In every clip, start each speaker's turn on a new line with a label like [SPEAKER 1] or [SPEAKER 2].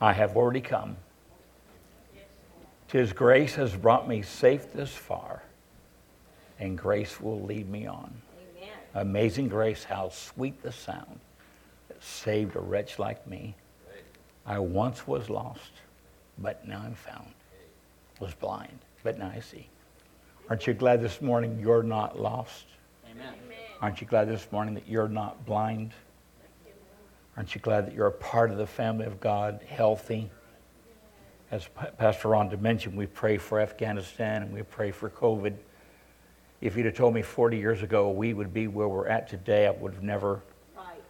[SPEAKER 1] I have already come. His grace has brought me safe this far, and grace will lead me on. Amen. Amazing grace, how sweet the sound that saved a wretch like me. I once was lost, but now I'm found. Was blind, but now I see. Aren't you glad this morning you're not lost? Amen. Aren't you glad this morning that you're not blind? Aren't you glad that you're a part of the family of God, healthy? As Pastor Rhonda mentioned, we pray for Afghanistan and we pray for COVID. If you'd have told me 40 years ago we would be where we're at today, I would have never,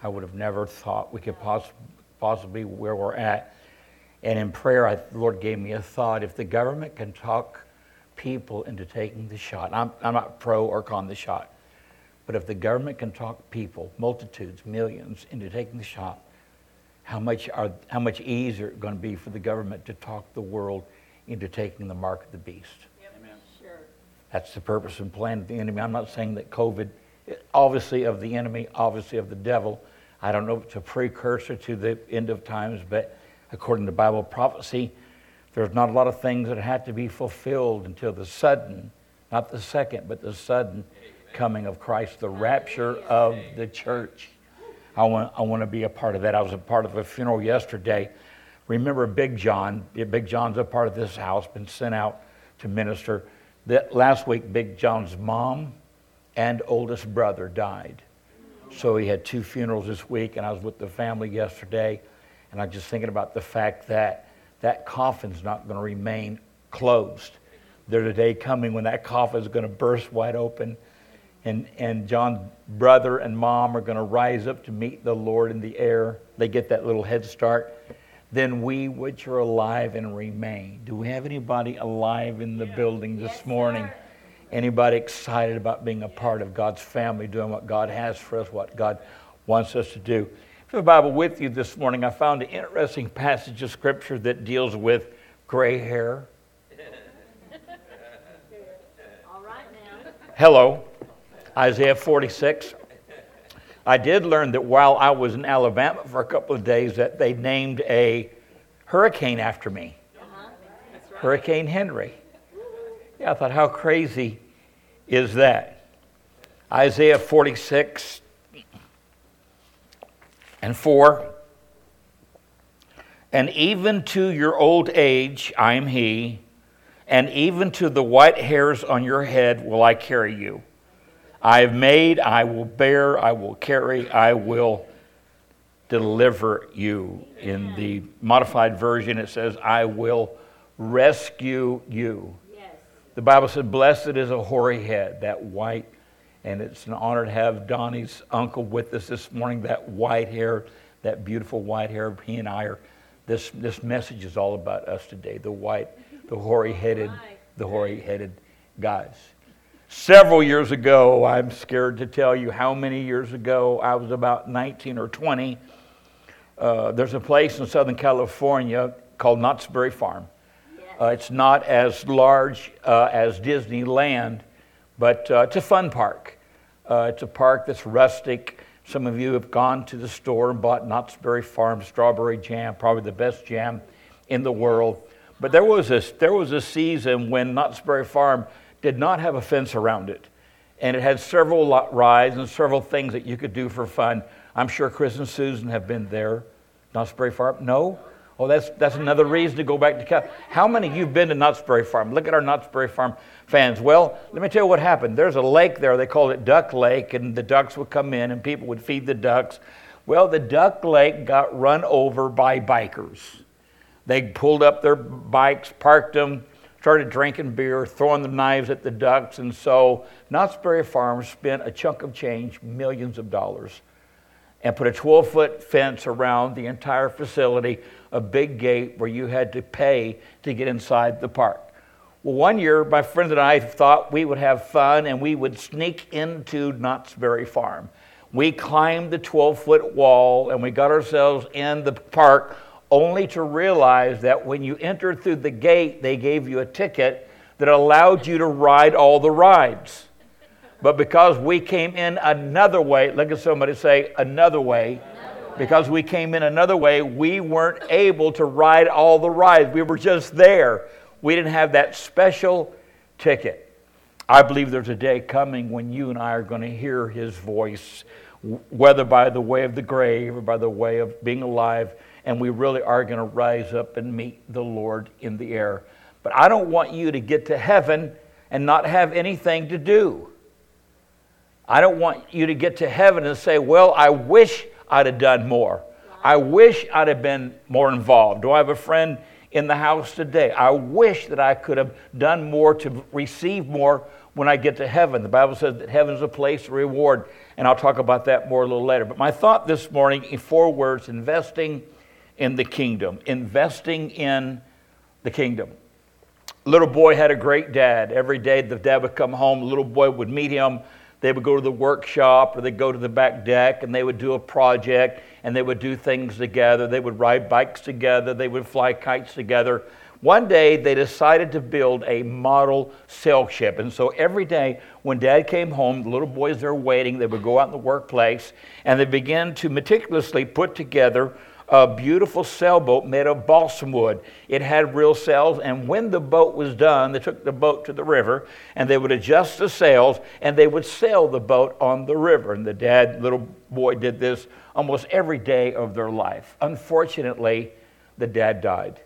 [SPEAKER 1] I would have never thought we could poss- possibly be where we're at. And in prayer, I, the Lord gave me a thought. If the government can talk people into taking the shot, I'm, I'm not pro or con the shot, but if the government can talk people, multitudes, millions, into taking the shot, how much, are, how much easier it going to be for the government to talk the world into taking the mark of the beast? Yep. Amen. Sure. That's the purpose and plan of the enemy. I'm not saying that COVID, obviously of the enemy, obviously of the devil. I don't know if it's a precursor to the end of times, but according to Bible prophecy, there's not a lot of things that had to be fulfilled until the sudden, not the second, but the sudden coming of Christ, the rapture of the church. I want, I want to be a part of that. I was a part of a funeral yesterday. Remember Big John? Big John's a part of this house, been sent out to minister. That last week, Big John's mom and oldest brother died. So he had two funerals this week, and I was with the family yesterday, and I'm just thinking about the fact that that coffin's not going to remain closed. There's a day coming when that coffin is going to burst wide open and, and John's brother and mom are going to rise up to meet the Lord in the air. They get that little head start. Then we, which are alive and remain. Do we have anybody alive in the yeah. building this yes, morning? Sir. Anybody excited about being a part of God's family, doing what God has for us, what God wants us to do? If you have a Bible with you this morning, I found an interesting passage of Scripture that deals with gray hair. All right now. Hello. Isaiah 46. I did learn that while I was in Alabama for a couple of days that they named a hurricane after me. Uh-huh. Hurricane Henry. Yeah, I thought, how crazy is that? Isaiah 46 and 4. And even to your old age I am he, and even to the white hairs on your head will I carry you. I have made, I will bear, I will carry, I will deliver you. In the modified version, it says, I will rescue you. Yes. The Bible said, Blessed is a hoary head, that white. And it's an honor to have Donnie's uncle with us this morning, that white hair, that beautiful white hair. He and I are, this, this message is all about us today the white, the hoary headed, the hoary headed guys. Several years ago, I'm scared to tell you how many years ago, I was about 19 or 20. Uh, there's a place in Southern California called Knott's Berry Farm. Uh, it's not as large uh, as Disneyland, but uh, it's a fun park. Uh, it's a park that's rustic. Some of you have gone to the store and bought Knott's Berry Farm strawberry jam, probably the best jam in the world. But there was a, there was a season when Knott's Berry Farm did not have a fence around it. And it had several rides and several things that you could do for fun. I'm sure Chris and Susan have been there. Knott's Berry Farm? No? Oh, that's, that's another reason to go back to Cal. How many of you have been to Knott's Berry Farm? Look at our Knott's Berry Farm fans. Well, let me tell you what happened. There's a lake there. They called it Duck Lake, and the ducks would come in and people would feed the ducks. Well, the Duck Lake got run over by bikers. They pulled up their bikes, parked them, started drinking beer, throwing the knives at the ducks, and so Knott's Berry Farm spent a chunk of change, millions of dollars, and put a 12 foot fence around the entire facility, a big gate where you had to pay to get inside the park. Well, one year, my friend and I thought we would have fun and we would sneak into Knott's Berry Farm. We climbed the 12 foot wall and we got ourselves in the park only to realize that when you entered through the gate, they gave you a ticket that allowed you to ride all the rides. But because we came in another way, look at somebody say, another way, Because we came in another way, we weren't able to ride all the rides. We were just there. We didn't have that special ticket. I believe there's a day coming when you and I are going to hear his voice, whether by the way of the grave or by the way of being alive, and we really are going to rise up and meet the Lord in the air. But I don't want you to get to heaven and not have anything to do. I don't want you to get to heaven and say, Well, I wish I'd have done more. I wish I'd have been more involved. Do I have a friend in the house today? I wish that I could have done more to receive more when I get to heaven. The Bible says that heaven is a place of reward, and I'll talk about that more a little later. But my thought this morning in four words investing in the kingdom. Investing in the kingdom. Little boy had a great dad. Every day the dad would come home, little boy would meet him they would go to the workshop or they'd go to the back deck and they would do a project and they would do things together. They would ride bikes together. They would fly kites together. One day they decided to build a model sail ship. And so every day when dad came home, the little boys there waiting, they would go out in the workplace and they began to meticulously put together a beautiful sailboat made of balsam wood. It had real sails, and when the boat was done, they took the boat to the river and they would adjust the sails and they would sail the boat on the river. And the dad, little boy, did this almost every day of their life. Unfortunately, the dad died.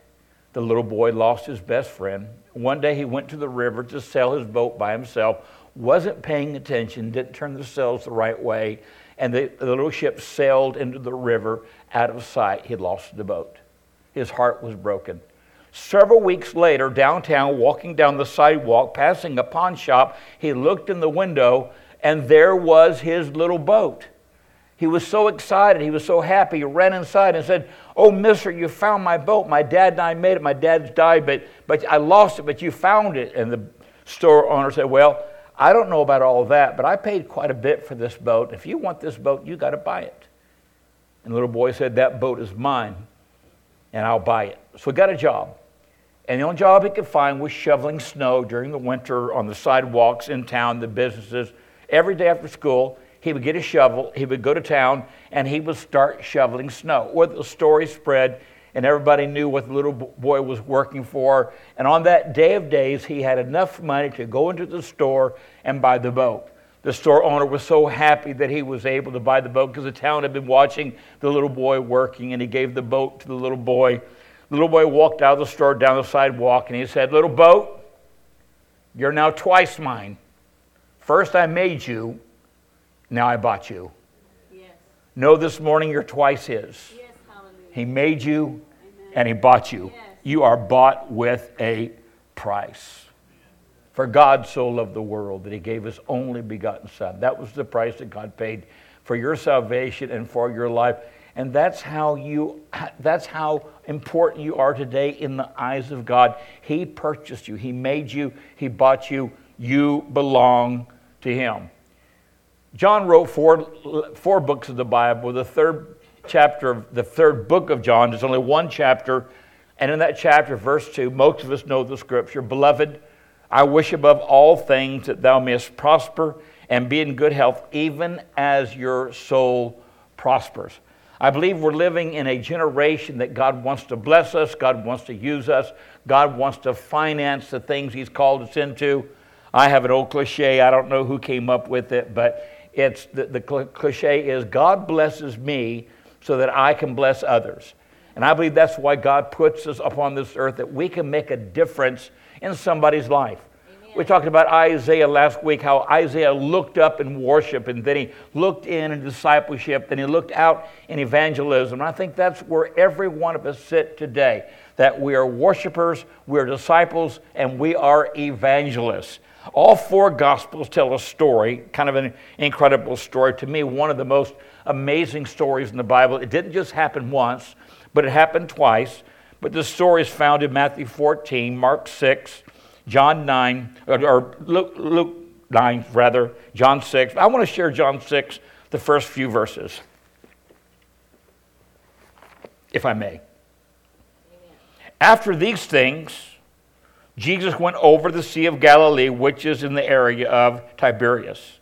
[SPEAKER 1] The little boy lost his best friend. One day he went to the river to sail his boat by himself, wasn't paying attention, didn't turn the sails the right way, and the, the little ship sailed into the river out of sight. He'd lost the boat. His heart was broken. Several weeks later, downtown, walking down the sidewalk, passing a pawn shop, he looked in the window and there was his little boat. He was so excited. He was so happy. He ran inside and said, Oh, mister, you found my boat. My dad and I made it. My dad's died, but, but I lost it, but you found it. And the store owner said, Well, I don't know about all that, but I paid quite a bit for this boat. If you want this boat, you got to buy it. And the little boy said, That boat is mine, and I'll buy it. So he got a job. And the only job he could find was shoveling snow during the winter on the sidewalks in town, the businesses. Every day after school, he would get a shovel, he would go to town, and he would start shoveling snow. Well, the story spread, and everybody knew what the little boy was working for. And on that day of days, he had enough money to go into the store and buy the boat. The store owner was so happy that he was able to buy the boat because the town had been watching the little boy working, and he gave the boat to the little boy. The little boy walked out of the store down the sidewalk and he said, Little boat, you're now twice mine. First I made you, now I bought you. Yes. Know this morning you're twice his. Yes, he made you and he bought you. You are bought with a price. For God so loved the world that he gave his only begotten Son. That was the price that God paid for your salvation and for your life. And that's how you that's how important you are today in the eyes of God. He purchased you, He made you, He bought you, you belong to Him. John wrote four, four books of the Bible. The third chapter of the third book of John, there's only one chapter, and in that chapter, verse 2, most of us know the scripture, beloved. I wish above all things that thou mayest prosper and be in good health, even as your soul prospers. I believe we're living in a generation that God wants to bless us, God wants to use us, God wants to finance the things He's called us into. I have an old cliche, I don't know who came up with it, but it's the, the cliche is God blesses me so that I can bless others. And I believe that's why God puts us upon this earth, that we can make a difference in somebody's life. Amen. We talked about Isaiah last week, how Isaiah looked up in worship, and then he looked in in discipleship, then he looked out in evangelism. And I think that's where every one of us sit today that we are worshipers, we're disciples, and we are evangelists. All four Gospels tell a story, kind of an incredible story. To me, one of the most amazing stories in the Bible. It didn't just happen once, but it happened twice. But the story is found in Matthew 14, Mark 6, John 9, or, Luke, Luke 9, rather, John 6. I want to share John 6, the first few verses, if I may. After these things, Jesus went over the Sea of Galilee, which is in the area of Tiberias.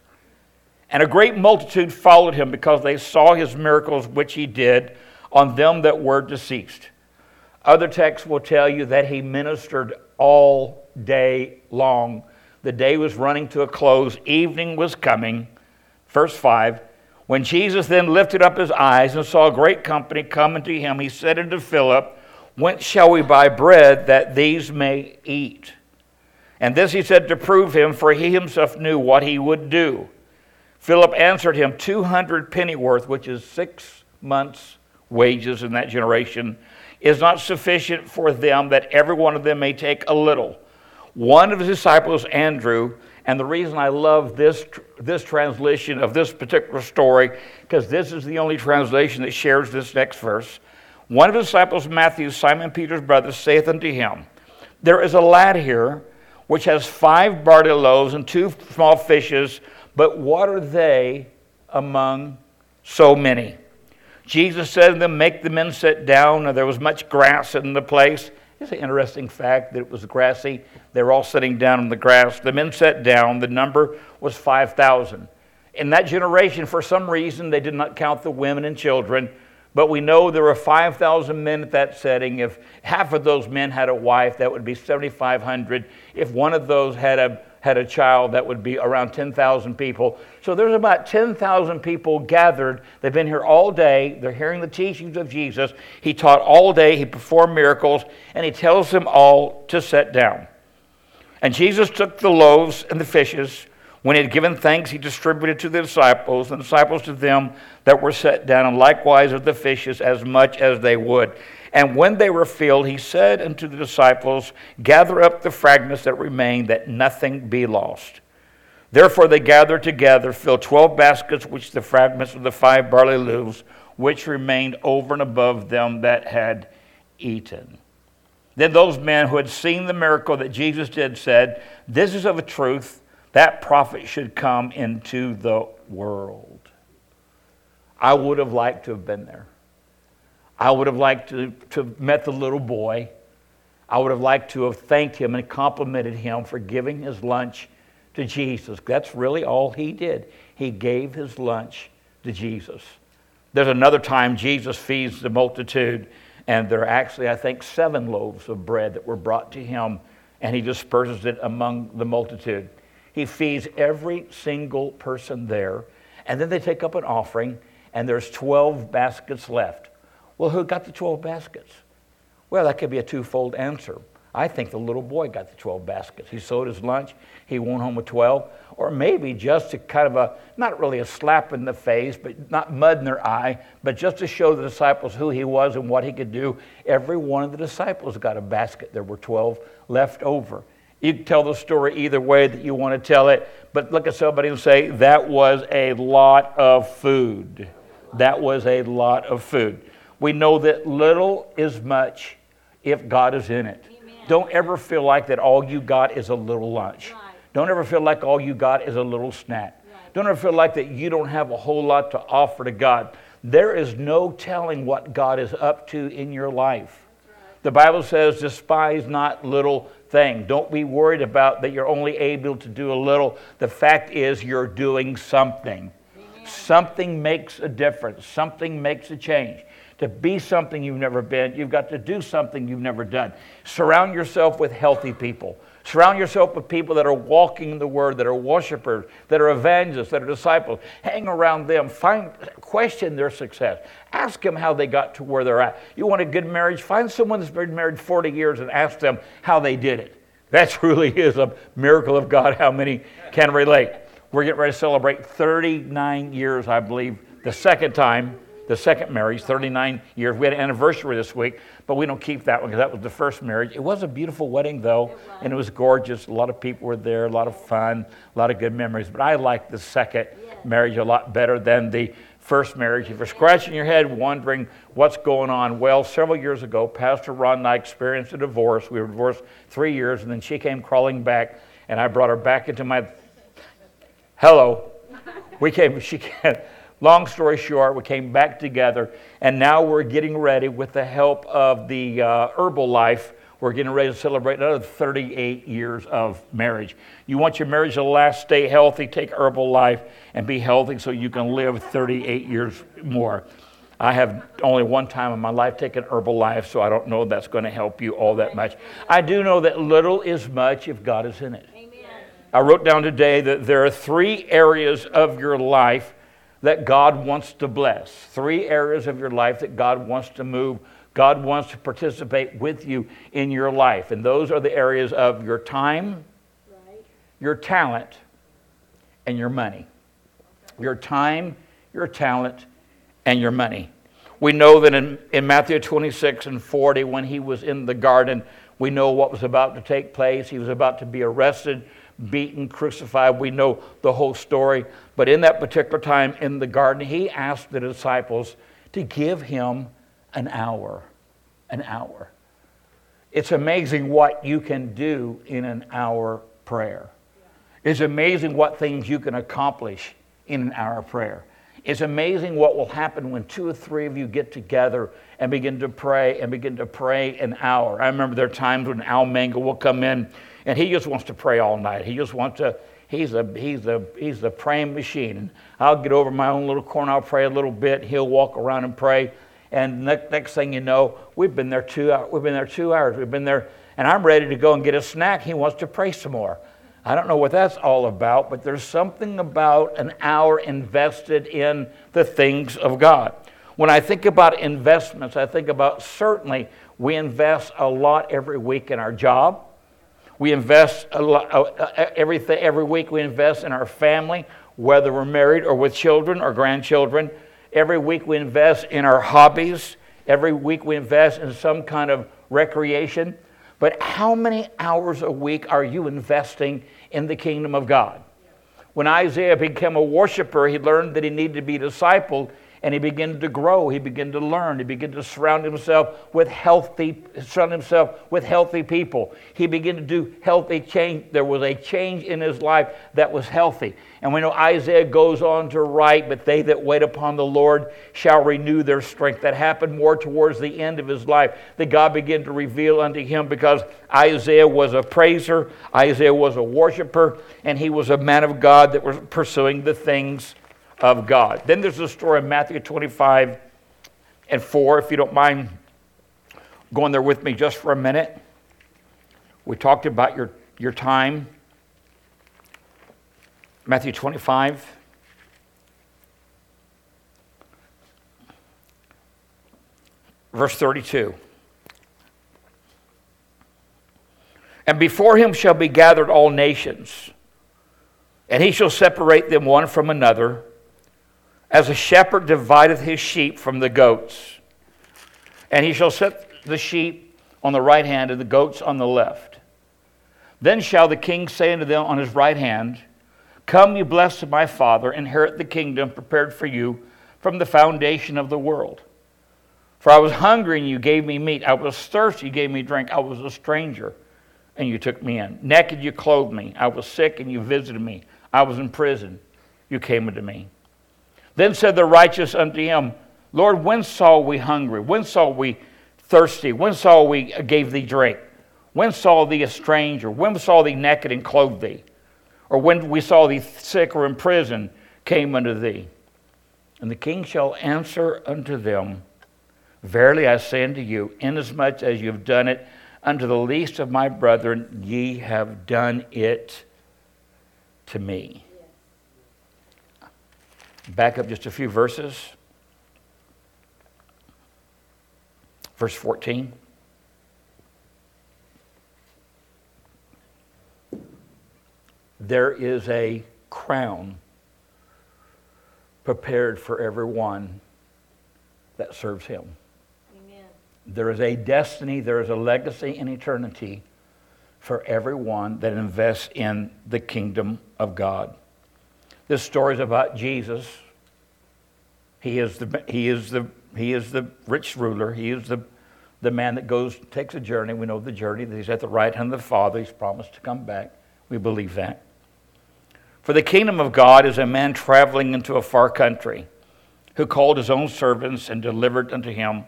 [SPEAKER 1] And a great multitude followed him because they saw his miracles which he did on them that were deceased. Other texts will tell you that he ministered all day long. The day was running to a close, evening was coming. Verse 5 When Jesus then lifted up his eyes and saw a great company coming to him, he said unto Philip, Whence shall we buy bread that these may eat? And this he said to prove him, for he himself knew what he would do. Philip answered him, 200 pennyworth, which is six months' wages in that generation, is not sufficient for them that every one of them may take a little. One of his disciples, Andrew, and the reason I love this, this translation of this particular story, because this is the only translation that shares this next verse. One of his disciples, Matthew, Simon Peter's brother, saith unto him, There is a lad here which has five barley loaves and two small fishes, but what are they among so many? Jesus said to them, Make the men sit down, and there was much grass in the place. It's an interesting fact that it was grassy. They were all sitting down on the grass. The men sat down. The number was 5,000. In that generation, for some reason, they did not count the women and children. But we know there were 5,000 men at that setting. If half of those men had a wife, that would be 7,500. If one of those had a, had a child, that would be around 10,000 people. So there's about 10,000 people gathered. They've been here all day. They're hearing the teachings of Jesus. He taught all day, he performed miracles, and he tells them all to sit down. And Jesus took the loaves and the fishes when he had given thanks, he distributed to the disciples, and the disciples to them that were set down, and likewise of the fishes as much as they would. And when they were filled, he said unto the disciples, Gather up the fragments that remain, that nothing be lost. Therefore they gathered together, filled twelve baskets, which the fragments of the five barley loaves, which remained over and above them that had eaten. Then those men who had seen the miracle that Jesus did said, This is of a truth that prophet should come into the world. I would have liked to have been there. I would have liked to, to have met the little boy. I would have liked to have thanked him and complimented him for giving his lunch to Jesus. That's really all he did. He gave his lunch to Jesus. There's another time Jesus feeds the multitude, and there are actually, I think, seven loaves of bread that were brought to him, and he disperses it among the multitude. He feeds every single person there. And then they take up an offering, and there's 12 baskets left. Well, who got the 12 baskets? Well, that could be a twofold answer. I think the little boy got the 12 baskets. He sold his lunch, he went home with 12. Or maybe just to kind of a, not really a slap in the face, but not mud in their eye, but just to show the disciples who he was and what he could do. Every one of the disciples got a basket. There were 12 left over. You can tell the story either way that you want to tell it, but look at somebody and say, That was a lot of food. That was a lot of food. We know that little is much if God is in it. Amen. Don't ever feel like that all you got is a little lunch. Right. Don't ever feel like all you got is a little snack. Right. Don't ever feel like that you don't have a whole lot to offer to God. There is no telling what God is up to in your life. The Bible says, despise not little thing. Don't be worried about that you're only able to do a little. The fact is, you're doing something. Something makes a difference, something makes a change. To be something you've never been, you've got to do something you've never done. Surround yourself with healthy people. Surround yourself with people that are walking in the Word, that are worshipers, that are evangelists, that are disciples. Hang around them. Find, question their success. Ask them how they got to where they're at. You want a good marriage? Find someone that's been married 40 years and ask them how they did it. That truly is a miracle of God. How many can relate? We're getting ready to celebrate 39 years, I believe, the second time the second marriage, 39 years. We had an anniversary this week, but we don't keep that one because that was the first marriage. It was a beautiful wedding, though, it and it was gorgeous. A lot of people were there, a lot of fun, a lot of good memories. But I like the second marriage a lot better than the first marriage. If you're scratching your head wondering what's going on, well, several years ago, Pastor Ron and I experienced a divorce. We were divorced three years, and then she came crawling back, and I brought her back into my. Hello. We came, she came Long story short, we came back together, and now we're getting ready with the help of the uh, Herbalife. we're getting ready to celebrate another 38 years of marriage. You want your marriage to last, stay healthy, take Herbalife, and be healthy so you can live 38 years more. I have only one time in my life taken Herbalife, so I don't know that's going to help you all that much. I do know that little is much if God is in it. Amen. I wrote down today that there are three areas of your life that God wants to bless. Three areas of your life that God wants to move. God wants to participate with you in your life. And those are the areas of your time, right. your talent, and your money. Okay. Your time, your talent, and your money. We know that in, in Matthew 26 and 40, when he was in the garden, we know what was about to take place. He was about to be arrested beaten, crucified. We know the whole story. But in that particular time in the garden, he asked the disciples to give him an hour. An hour. It's amazing what you can do in an hour prayer. It's amazing what things you can accomplish in an hour prayer. It's amazing what will happen when two or three of you get together and begin to pray and begin to pray an hour. I remember there are times when Al Mangle will come in and he just wants to pray all night. He just wants to, he's a, he's a, he's a praying machine. And I'll get over my own little corner, I'll pray a little bit. He'll walk around and pray. And next, next thing you know, we've been there two hours. We've been there two hours. We've been there, and I'm ready to go and get a snack. He wants to pray some more. I don't know what that's all about, but there's something about an hour invested in the things of God. When I think about investments, I think about certainly we invest a lot every week in our job. We invest everything, every week we invest in our family, whether we're married or with children or grandchildren. Every week we invest in our hobbies. Every week we invest in some kind of recreation. But how many hours a week are you investing in the kingdom of God? When Isaiah became a worshiper, he learned that he needed to be discipled and he began to grow. He began to learn. He began to surround himself with healthy, surround himself with healthy people. He began to do healthy change. There was a change in his life that was healthy. And we know Isaiah goes on to write, "But they that wait upon the Lord shall renew their strength." That happened more towards the end of his life. That God began to reveal unto him because Isaiah was a praiser, Isaiah was a worshiper, and he was a man of God that was pursuing the things of God. Then there's a story in Matthew 25 and 4, if you don't mind going there with me just for a minute. We talked about your, your time. Matthew 25. Verse 32. And before him shall be gathered all nations, and he shall separate them one from another as a shepherd divideth his sheep from the goats. And he shall set the sheep on the right hand and the goats on the left. Then shall the king say unto them on his right hand, Come, you blessed of my Father, inherit the kingdom prepared for you from the foundation of the world. For I was hungry, and you gave me meat. I was thirsty, you gave me drink. I was a stranger, and you took me in. Naked, you clothed me. I was sick, and you visited me. I was in prison, you came unto me. Then said the righteous unto him, Lord, when saw we hungry? When saw we thirsty? When saw we gave thee drink? When saw thee a stranger? When saw thee naked and clothed thee? Or when we saw thee sick or in prison, came unto thee? And the king shall answer unto them, Verily I say unto you, inasmuch as you have done it unto the least of my brethren, ye have done it to me. Back up just a few verses. Verse 14. There is a crown prepared for everyone that serves him. Amen. There is a destiny, there is a legacy in eternity for everyone that invests in the kingdom of God. This story is about Jesus. He is the, he is the, he is the rich ruler. He is the, the man that goes, takes a journey. We know the journey, that he's at the right hand of the Father. He's promised to come back. We believe that. For the kingdom of God is a man traveling into a far country who called his own servants and delivered unto him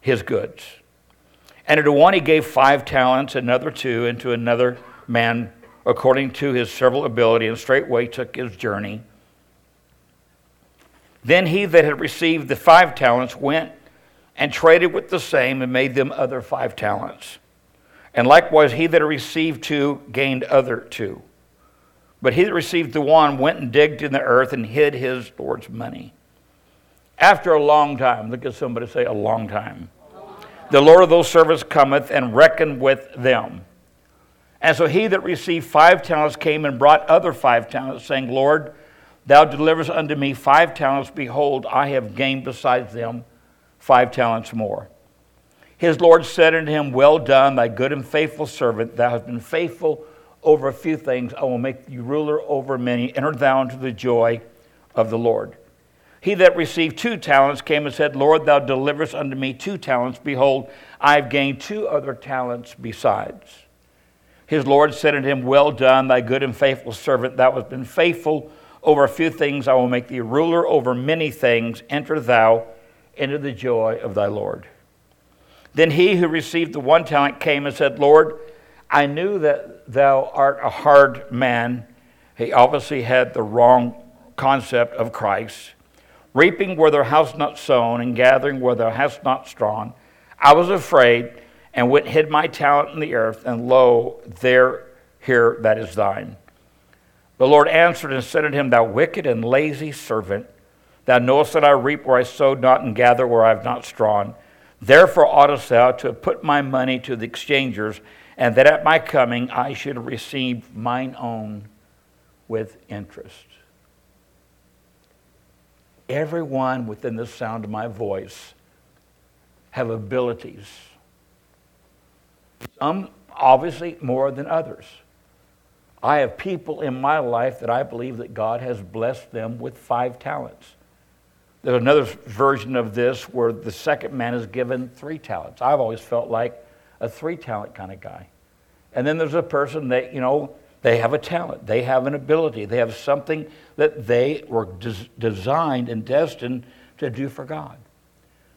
[SPEAKER 1] his goods. And to one he gave five talents, another two, and to another man according to his several ability, and straightway took his journey. Then he that had received the five talents went and traded with the same and made them other five talents. And likewise he that received two gained other two. But he that received the one went and digged in the earth and hid his Lord's money. After a long time, look at somebody say, a long time. The Lord of those servants cometh and reckoned with them. And so he that received five talents came and brought other five talents, saying, Lord, thou deliverest unto me five talents. Behold, I have gained besides them five talents more. His Lord said unto him, Well done, thy good and faithful servant. Thou hast been faithful over a few things. I will make thee ruler over many. Enter thou into the joy of the Lord. He that received two talents came and said, Lord, thou deliverest unto me two talents. Behold, I have gained two other talents besides. His Lord said unto him, Well done, thy good and faithful servant. Thou hast been faithful over a few things. I will make thee ruler over many things. Enter thou into the joy of thy Lord. Then he who received the one talent came and said, Lord, I knew that thou art a hard man. He obviously had the wrong concept of Christ reaping where thou hast not sown, and gathering where thou hast not strawn. I was afraid, and went hid my talent in the earth, and lo, there, here, that is thine. The Lord answered and said unto him, Thou wicked and lazy servant, thou knowest that I reap where I sowed not, and gather where I have not strawn. Therefore oughtest thou to have put my money to the exchangers, and that at my coming I should receive mine own with interest everyone within the sound of my voice have abilities. Some obviously more than others. I have people in my life that I believe that God has blessed them with five talents. There's another version of this where the second man is given three talents. I've always felt like a three talent kind of guy. And then there's a person that, you know, they have a talent, they have an ability, they have something that they were des- designed and destined to do for God.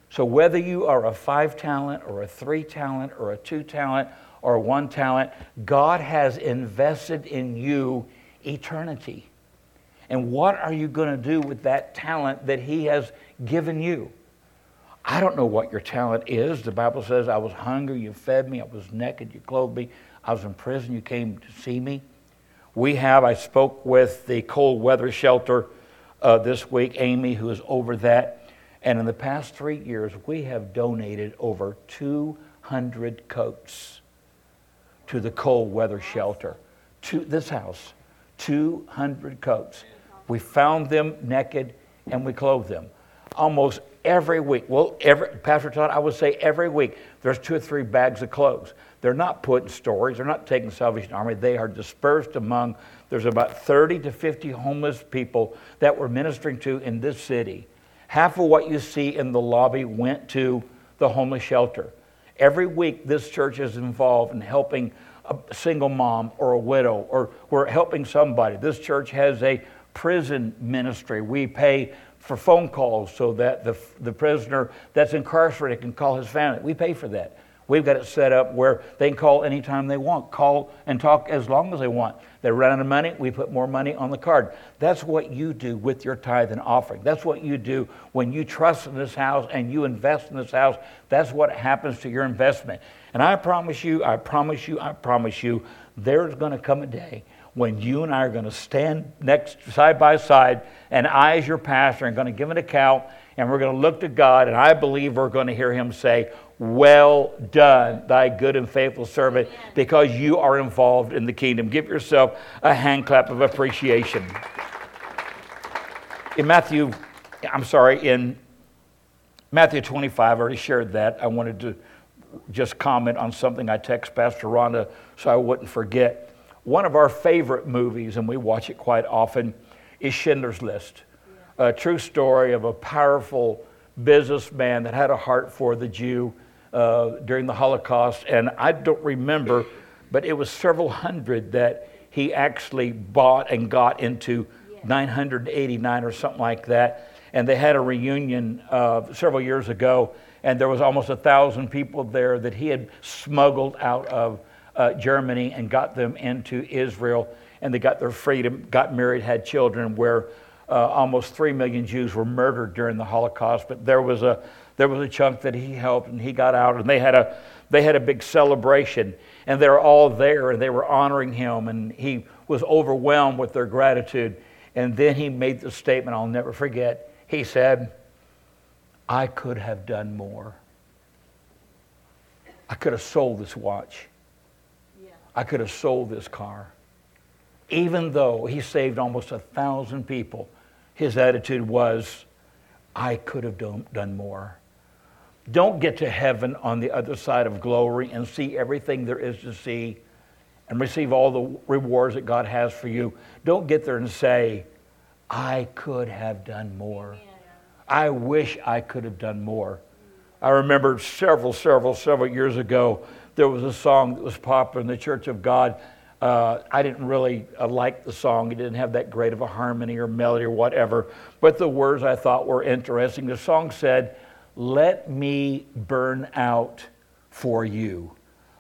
[SPEAKER 1] So, whether you are a five talent or a three talent or a two talent or one talent, God has invested in you eternity. And what are you going to do with that talent that He has given you? I don't know what your talent is. The Bible says, I was hungry, you fed me. I was naked, you clothed me. I was in prison, you came to see me. We have, I spoke with the cold weather shelter uh, this week, Amy, who is over that. And in the past three years, we have donated over 200 coats to the cold weather shelter, to this house. 200 coats. We found them naked and we clothed them. Almost every week, well, every, Pastor Todd, I would say every week, there's two or three bags of clothes. They're not put in storage. They're not taking Salvation Army. They are dispersed among, there's about 30 to 50 homeless people that we're ministering to in this city. Half of what you see in the lobby went to the homeless shelter. Every week, this church is involved in helping a single mom or a widow, or we're helping somebody. This church has a prison ministry. We pay for phone calls so that the, the prisoner that's incarcerated can call his family. We pay for that. We've got it set up where they can call anytime they want, call and talk as long as they want. They run out of money, we put more money on the card. That's what you do with your tithe and offering. That's what you do when you trust in this house and you invest in this house. That's what happens to your investment. And I promise you, I promise you, I promise you, there's going to come a day when you and I are going to stand next side by side, and I, as your pastor, am going to give an account, and we're going to look to God, and I believe we're going to hear Him say, well done, thy good and faithful servant, because you are involved in the kingdom. Give yourself a hand clap of appreciation. In Matthew, I'm sorry, in Matthew 25, I already shared that. I wanted to just comment on something I text Pastor Rhonda so I wouldn't forget. One of our favorite movies, and we watch it quite often, is Schindler's List. A true story of a powerful businessman that had a heart for the Jew uh, during the Holocaust, and I don't remember, but it was several hundred that he actually bought and got into 989 or something like that. And they had a reunion uh, several years ago, and there was almost a thousand people there that he had smuggled out of uh, Germany and got them into Israel, and they got their freedom, got married, had children, where uh, almost three million Jews were murdered during the Holocaust. But there was a there was a chunk that he helped, and he got out, and they had a they had a big celebration, and they were all there, and they were honoring him, and he was overwhelmed with their gratitude. And then he made the statement I'll never forget. He said, I could have done more. I could have sold this watch. Yeah. I could have sold this car. Even though he saved almost a thousand people, his attitude was, I could have done, done more. Don't get to heaven on the other side of glory and see everything there is to see and receive all the rewards that God has for you. Don't get there and say, I could have done more. I wish I could have done more. I remember several, several, several years ago, there was a song that was popular in the Church of God. Uh, I didn't really uh, like the song. It didn't have that great of a harmony or melody or whatever, but the words I thought were interesting. The song said, Let me burn out for you.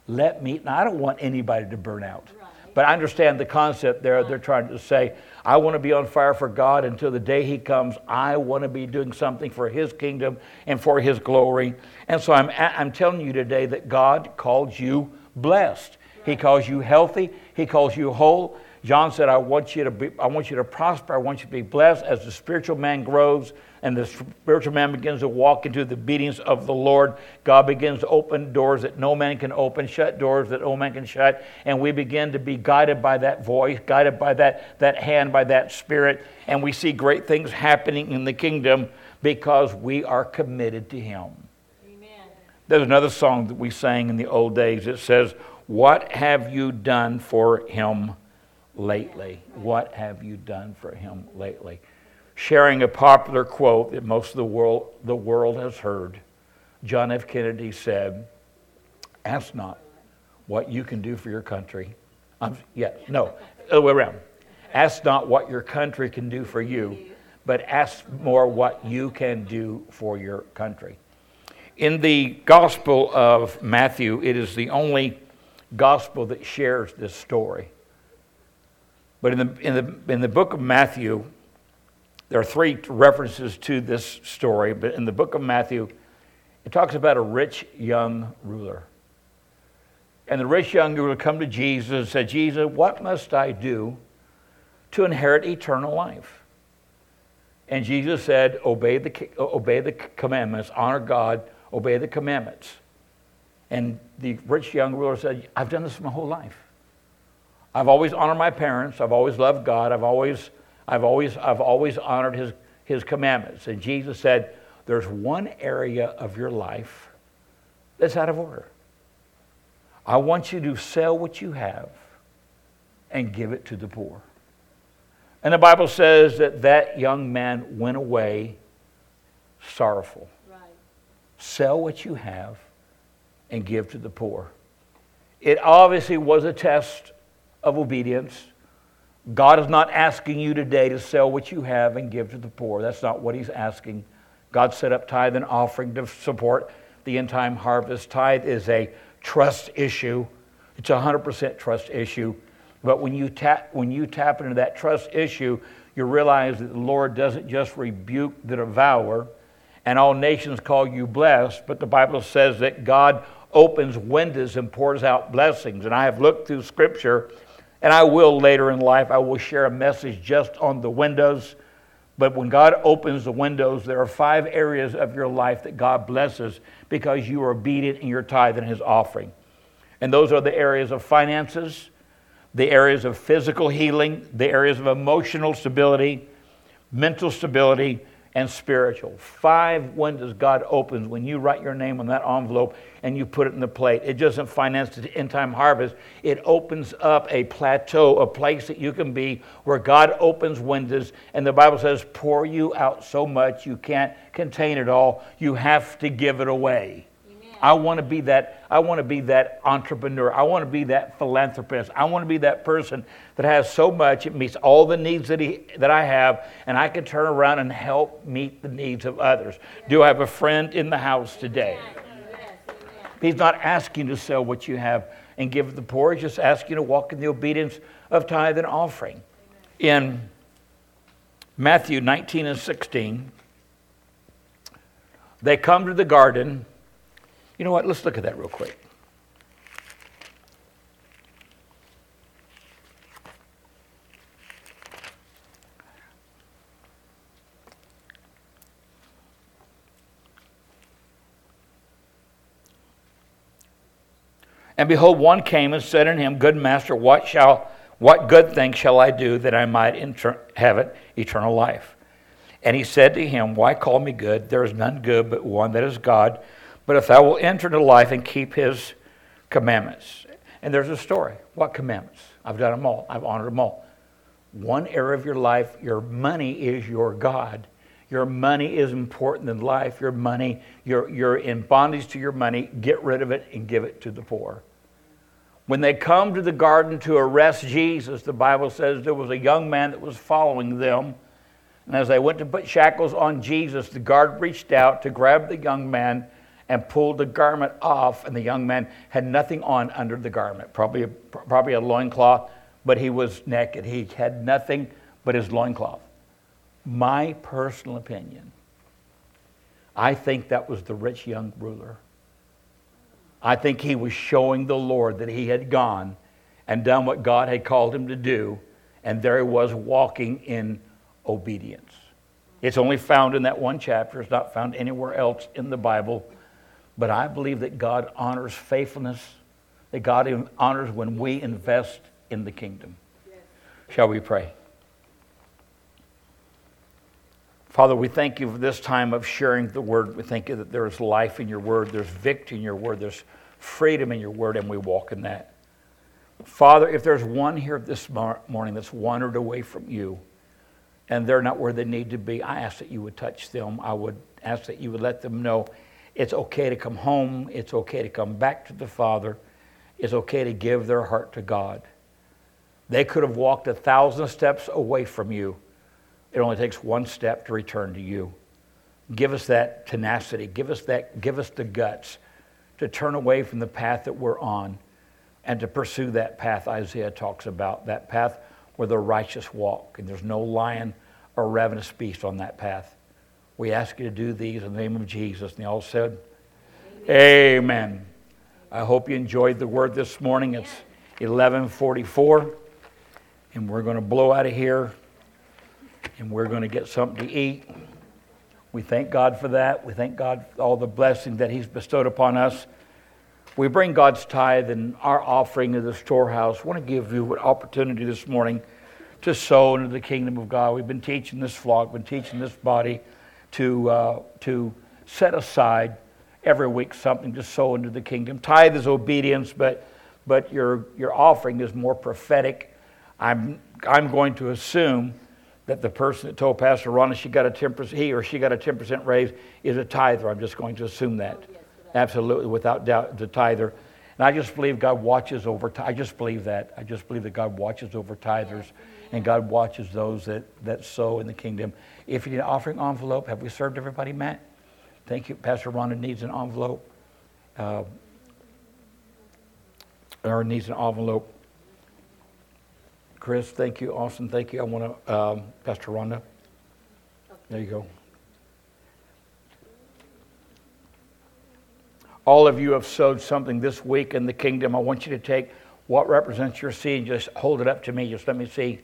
[SPEAKER 1] Let me, now I don't want anybody to burn out. But I understand the concept there. They're uh-huh. trying to say, I want to be on fire for God until the day He comes. I want to be doing something for His kingdom and for His glory. And so I'm, I'm telling you today that God calls you blessed. He calls you healthy. He calls you whole. John said, I want you to be, I want you to prosper. I want you to be blessed as the spiritual man grows and the spiritual man begins to walk into the beatings of the Lord, God begins to open doors that no man can open, shut doors that no man can shut, and we begin to be guided by that voice, guided by that, that hand, by that spirit, and we see great things happening in the kingdom because we are committed to Him. Amen. There's another song that we sang in the old days. It says, What have you done for Him lately? What have you done for Him lately? sharing a popular quote that most of the world, the world has heard. John F. Kennedy said, Ask not what you can do for your country. Um, yeah, no, other way around. Ask not what your country can do for you, but ask more what you can do for your country. In the Gospel of Matthew, it is the only gospel that shares this story. But in the, in the, in the book of Matthew, there are three references to this story, but in the book of Matthew, it talks about a rich young ruler. And the rich young ruler come to Jesus and said, Jesus, what must I do to inherit eternal life? And Jesus said, obey the, obey the commandments, honor God, obey the commandments. And the rich young ruler said, I've done this my whole life. I've always honored my parents. I've always loved God. I've always I've always, I've always honored his, his commandments. And Jesus said, There's one area of your life that's out of order. I want you to sell what you have and give it to the poor. And the Bible says that that young man went away sorrowful. Right. Sell what you have and give to the poor. It obviously was a test of obedience. God is not asking you today to sell what you have and give to the poor. That's not what He's asking. God set up tithe and offering to support the end time harvest. Tithe is a trust issue, it's a 100% trust issue. But when you, tap, when you tap into that trust issue, you realize that the Lord doesn't just rebuke the devourer, and all nations call you blessed, but the Bible says that God opens windows and pours out blessings. And I have looked through Scripture and I will later in life, I will share a message just on the windows. But when God opens the windows, there are five areas of your life that God blesses because you are obedient in your tithe and his offering. And those are the areas of finances, the areas of physical healing, the areas of emotional stability, mental stability, and spiritual. Five windows God opens when you write your name on that envelope and you put it in the plate. It doesn't finance the end time harvest, it opens up a plateau, a place that you can be where God opens windows, and the Bible says, pour you out so much you can't contain it all. You have to give it away. I want to be that I want to be that entrepreneur. I want to be that philanthropist. I want to be that person that has so much it meets all the needs that he that I have and I can turn around and help meet the needs of others. Do I have a friend in the house today? He's not asking to sell what you have and give to the poor. He's just asking to walk in the obedience of tithe and offering. In Matthew 19 and 16, they come to the garden. You know what? Let's look at that real quick. And behold, one came and said unto him, Good master, what shall what good thing shall I do that I might inter- have it eternal life? And he said to him, Why call me good? There is none good but one that is God. But if thou wilt enter into life and keep his commandments. And there's a story. What commandments? I've done them all. I've honored them all. One area of your life, your money is your God. Your money is important in life. Your money, you're, you're in bondage to your money. Get rid of it and give it to the poor. When they come to the garden to arrest Jesus, the Bible says there was a young man that was following them. And as they went to put shackles on Jesus, the guard reached out to grab the young man and pulled the garment off. And the young man had nothing on under the garment, probably a, probably a loincloth, but he was naked. He had nothing but his loincloth. My personal opinion, I think that was the rich young ruler. I think he was showing the Lord that he had gone and done what God had called him to do, and there he was walking in obedience. It's only found in that one chapter, it's not found anywhere else in the Bible. But I believe that God honors faithfulness, that God honors when we invest in the kingdom. Shall we pray? Father, we thank you for this time of sharing the word. We thank you that there is life in your word, there's victory in your word, there's freedom in your word, and we walk in that. Father, if there's one here this morning that's wandered away from you and they're not where they need to be, I ask that you would touch them. I would ask that you would let them know it's okay to come home, it's okay to come back to the Father, it's okay to give their heart to God. They could have walked a thousand steps away from you it only takes one step to return to you. Give us that tenacity. Give us that give us the guts to turn away from the path that we're on and to pursue that path Isaiah talks about, that path where the righteous walk, and there's no lion or ravenous beast on that path. We ask you to do these in the name of Jesus. And they all said, Amen. Amen. I hope you enjoyed the word this morning. It's 1144, and we're going to blow out of here and we're going to get something to eat. We thank God for that. We thank God for all the blessing that He's bestowed upon us. We bring God's tithe and our offering to the storehouse. I want to give you an opportunity this morning to sow into the kingdom of God. We've been teaching this flock, been teaching this body to, uh, to set aside every week something to sow into the kingdom. Tithe is obedience, but, but your, your offering is more prophetic. I'm, I'm going to assume that the person that told Pastor Ronna she got a 10%, he or she got a 10% raise is a tither. I'm just going to assume that. Oh, yes, Absolutely, without doubt, the tither. And I just believe God watches over, I just believe that. I just believe that God watches over tithers and God watches those that, that sow in the kingdom. If you need an offering envelope, have we served everybody, Matt? Thank you. Pastor Rhonda needs an envelope. Uh, or needs an envelope. Chris, thank you. Austin, thank you. I want to, um, Pastor Rhonda. There you go. All of you have sowed something this week in the kingdom. I want you to take what represents your seed and just hold it up to me. Just let me see.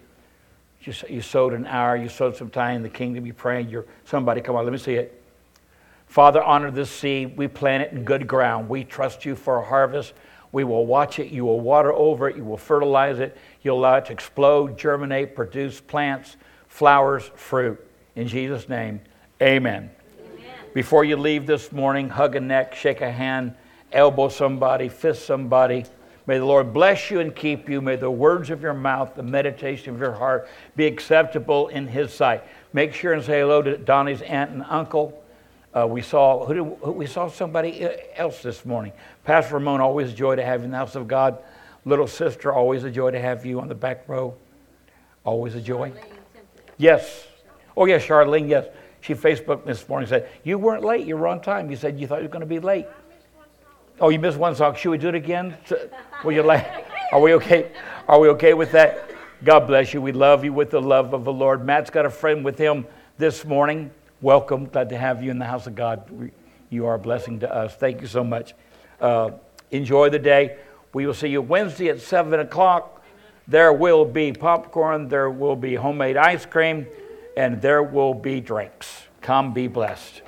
[SPEAKER 1] Just, you sowed an hour, you sowed some time in the kingdom, you praying, you're somebody, come on, let me see it. Father, honor this seed. We plant it in good ground. We trust you for a harvest. We will watch it. You will water over it. You will fertilize it. You'll allow it to explode, germinate, produce plants, flowers, fruit. In Jesus' name, amen. amen. Before you leave this morning, hug a neck, shake a hand, elbow somebody, fist somebody. May the Lord bless you and keep you. May the words of your mouth, the meditation of your heart be acceptable in His sight. Make sure and say hello to Donnie's aunt and uncle. Uh, we saw who did, who, we saw somebody else this morning. Pastor Ramon, always a joy to have you in the house of God. Little sister, always a joy to have you on the back row. Always a joy. Yes. Oh yes, Charlene. Yes, she Facebooked this morning. Said you weren't late. You were on time. You said you thought you were going to be late. Oh, you missed one song. Should we do it again? Will you like? Are we okay? Are we okay with that? God bless you. We love you with the love of the Lord. Matt's got a friend with him this morning. Welcome. Glad to have you in the house of God. You are a blessing to us. Thank you so much. Uh, enjoy the day. We will see you Wednesday at 7 o'clock. There will be popcorn, there will be homemade ice cream, and there will be drinks. Come be blessed.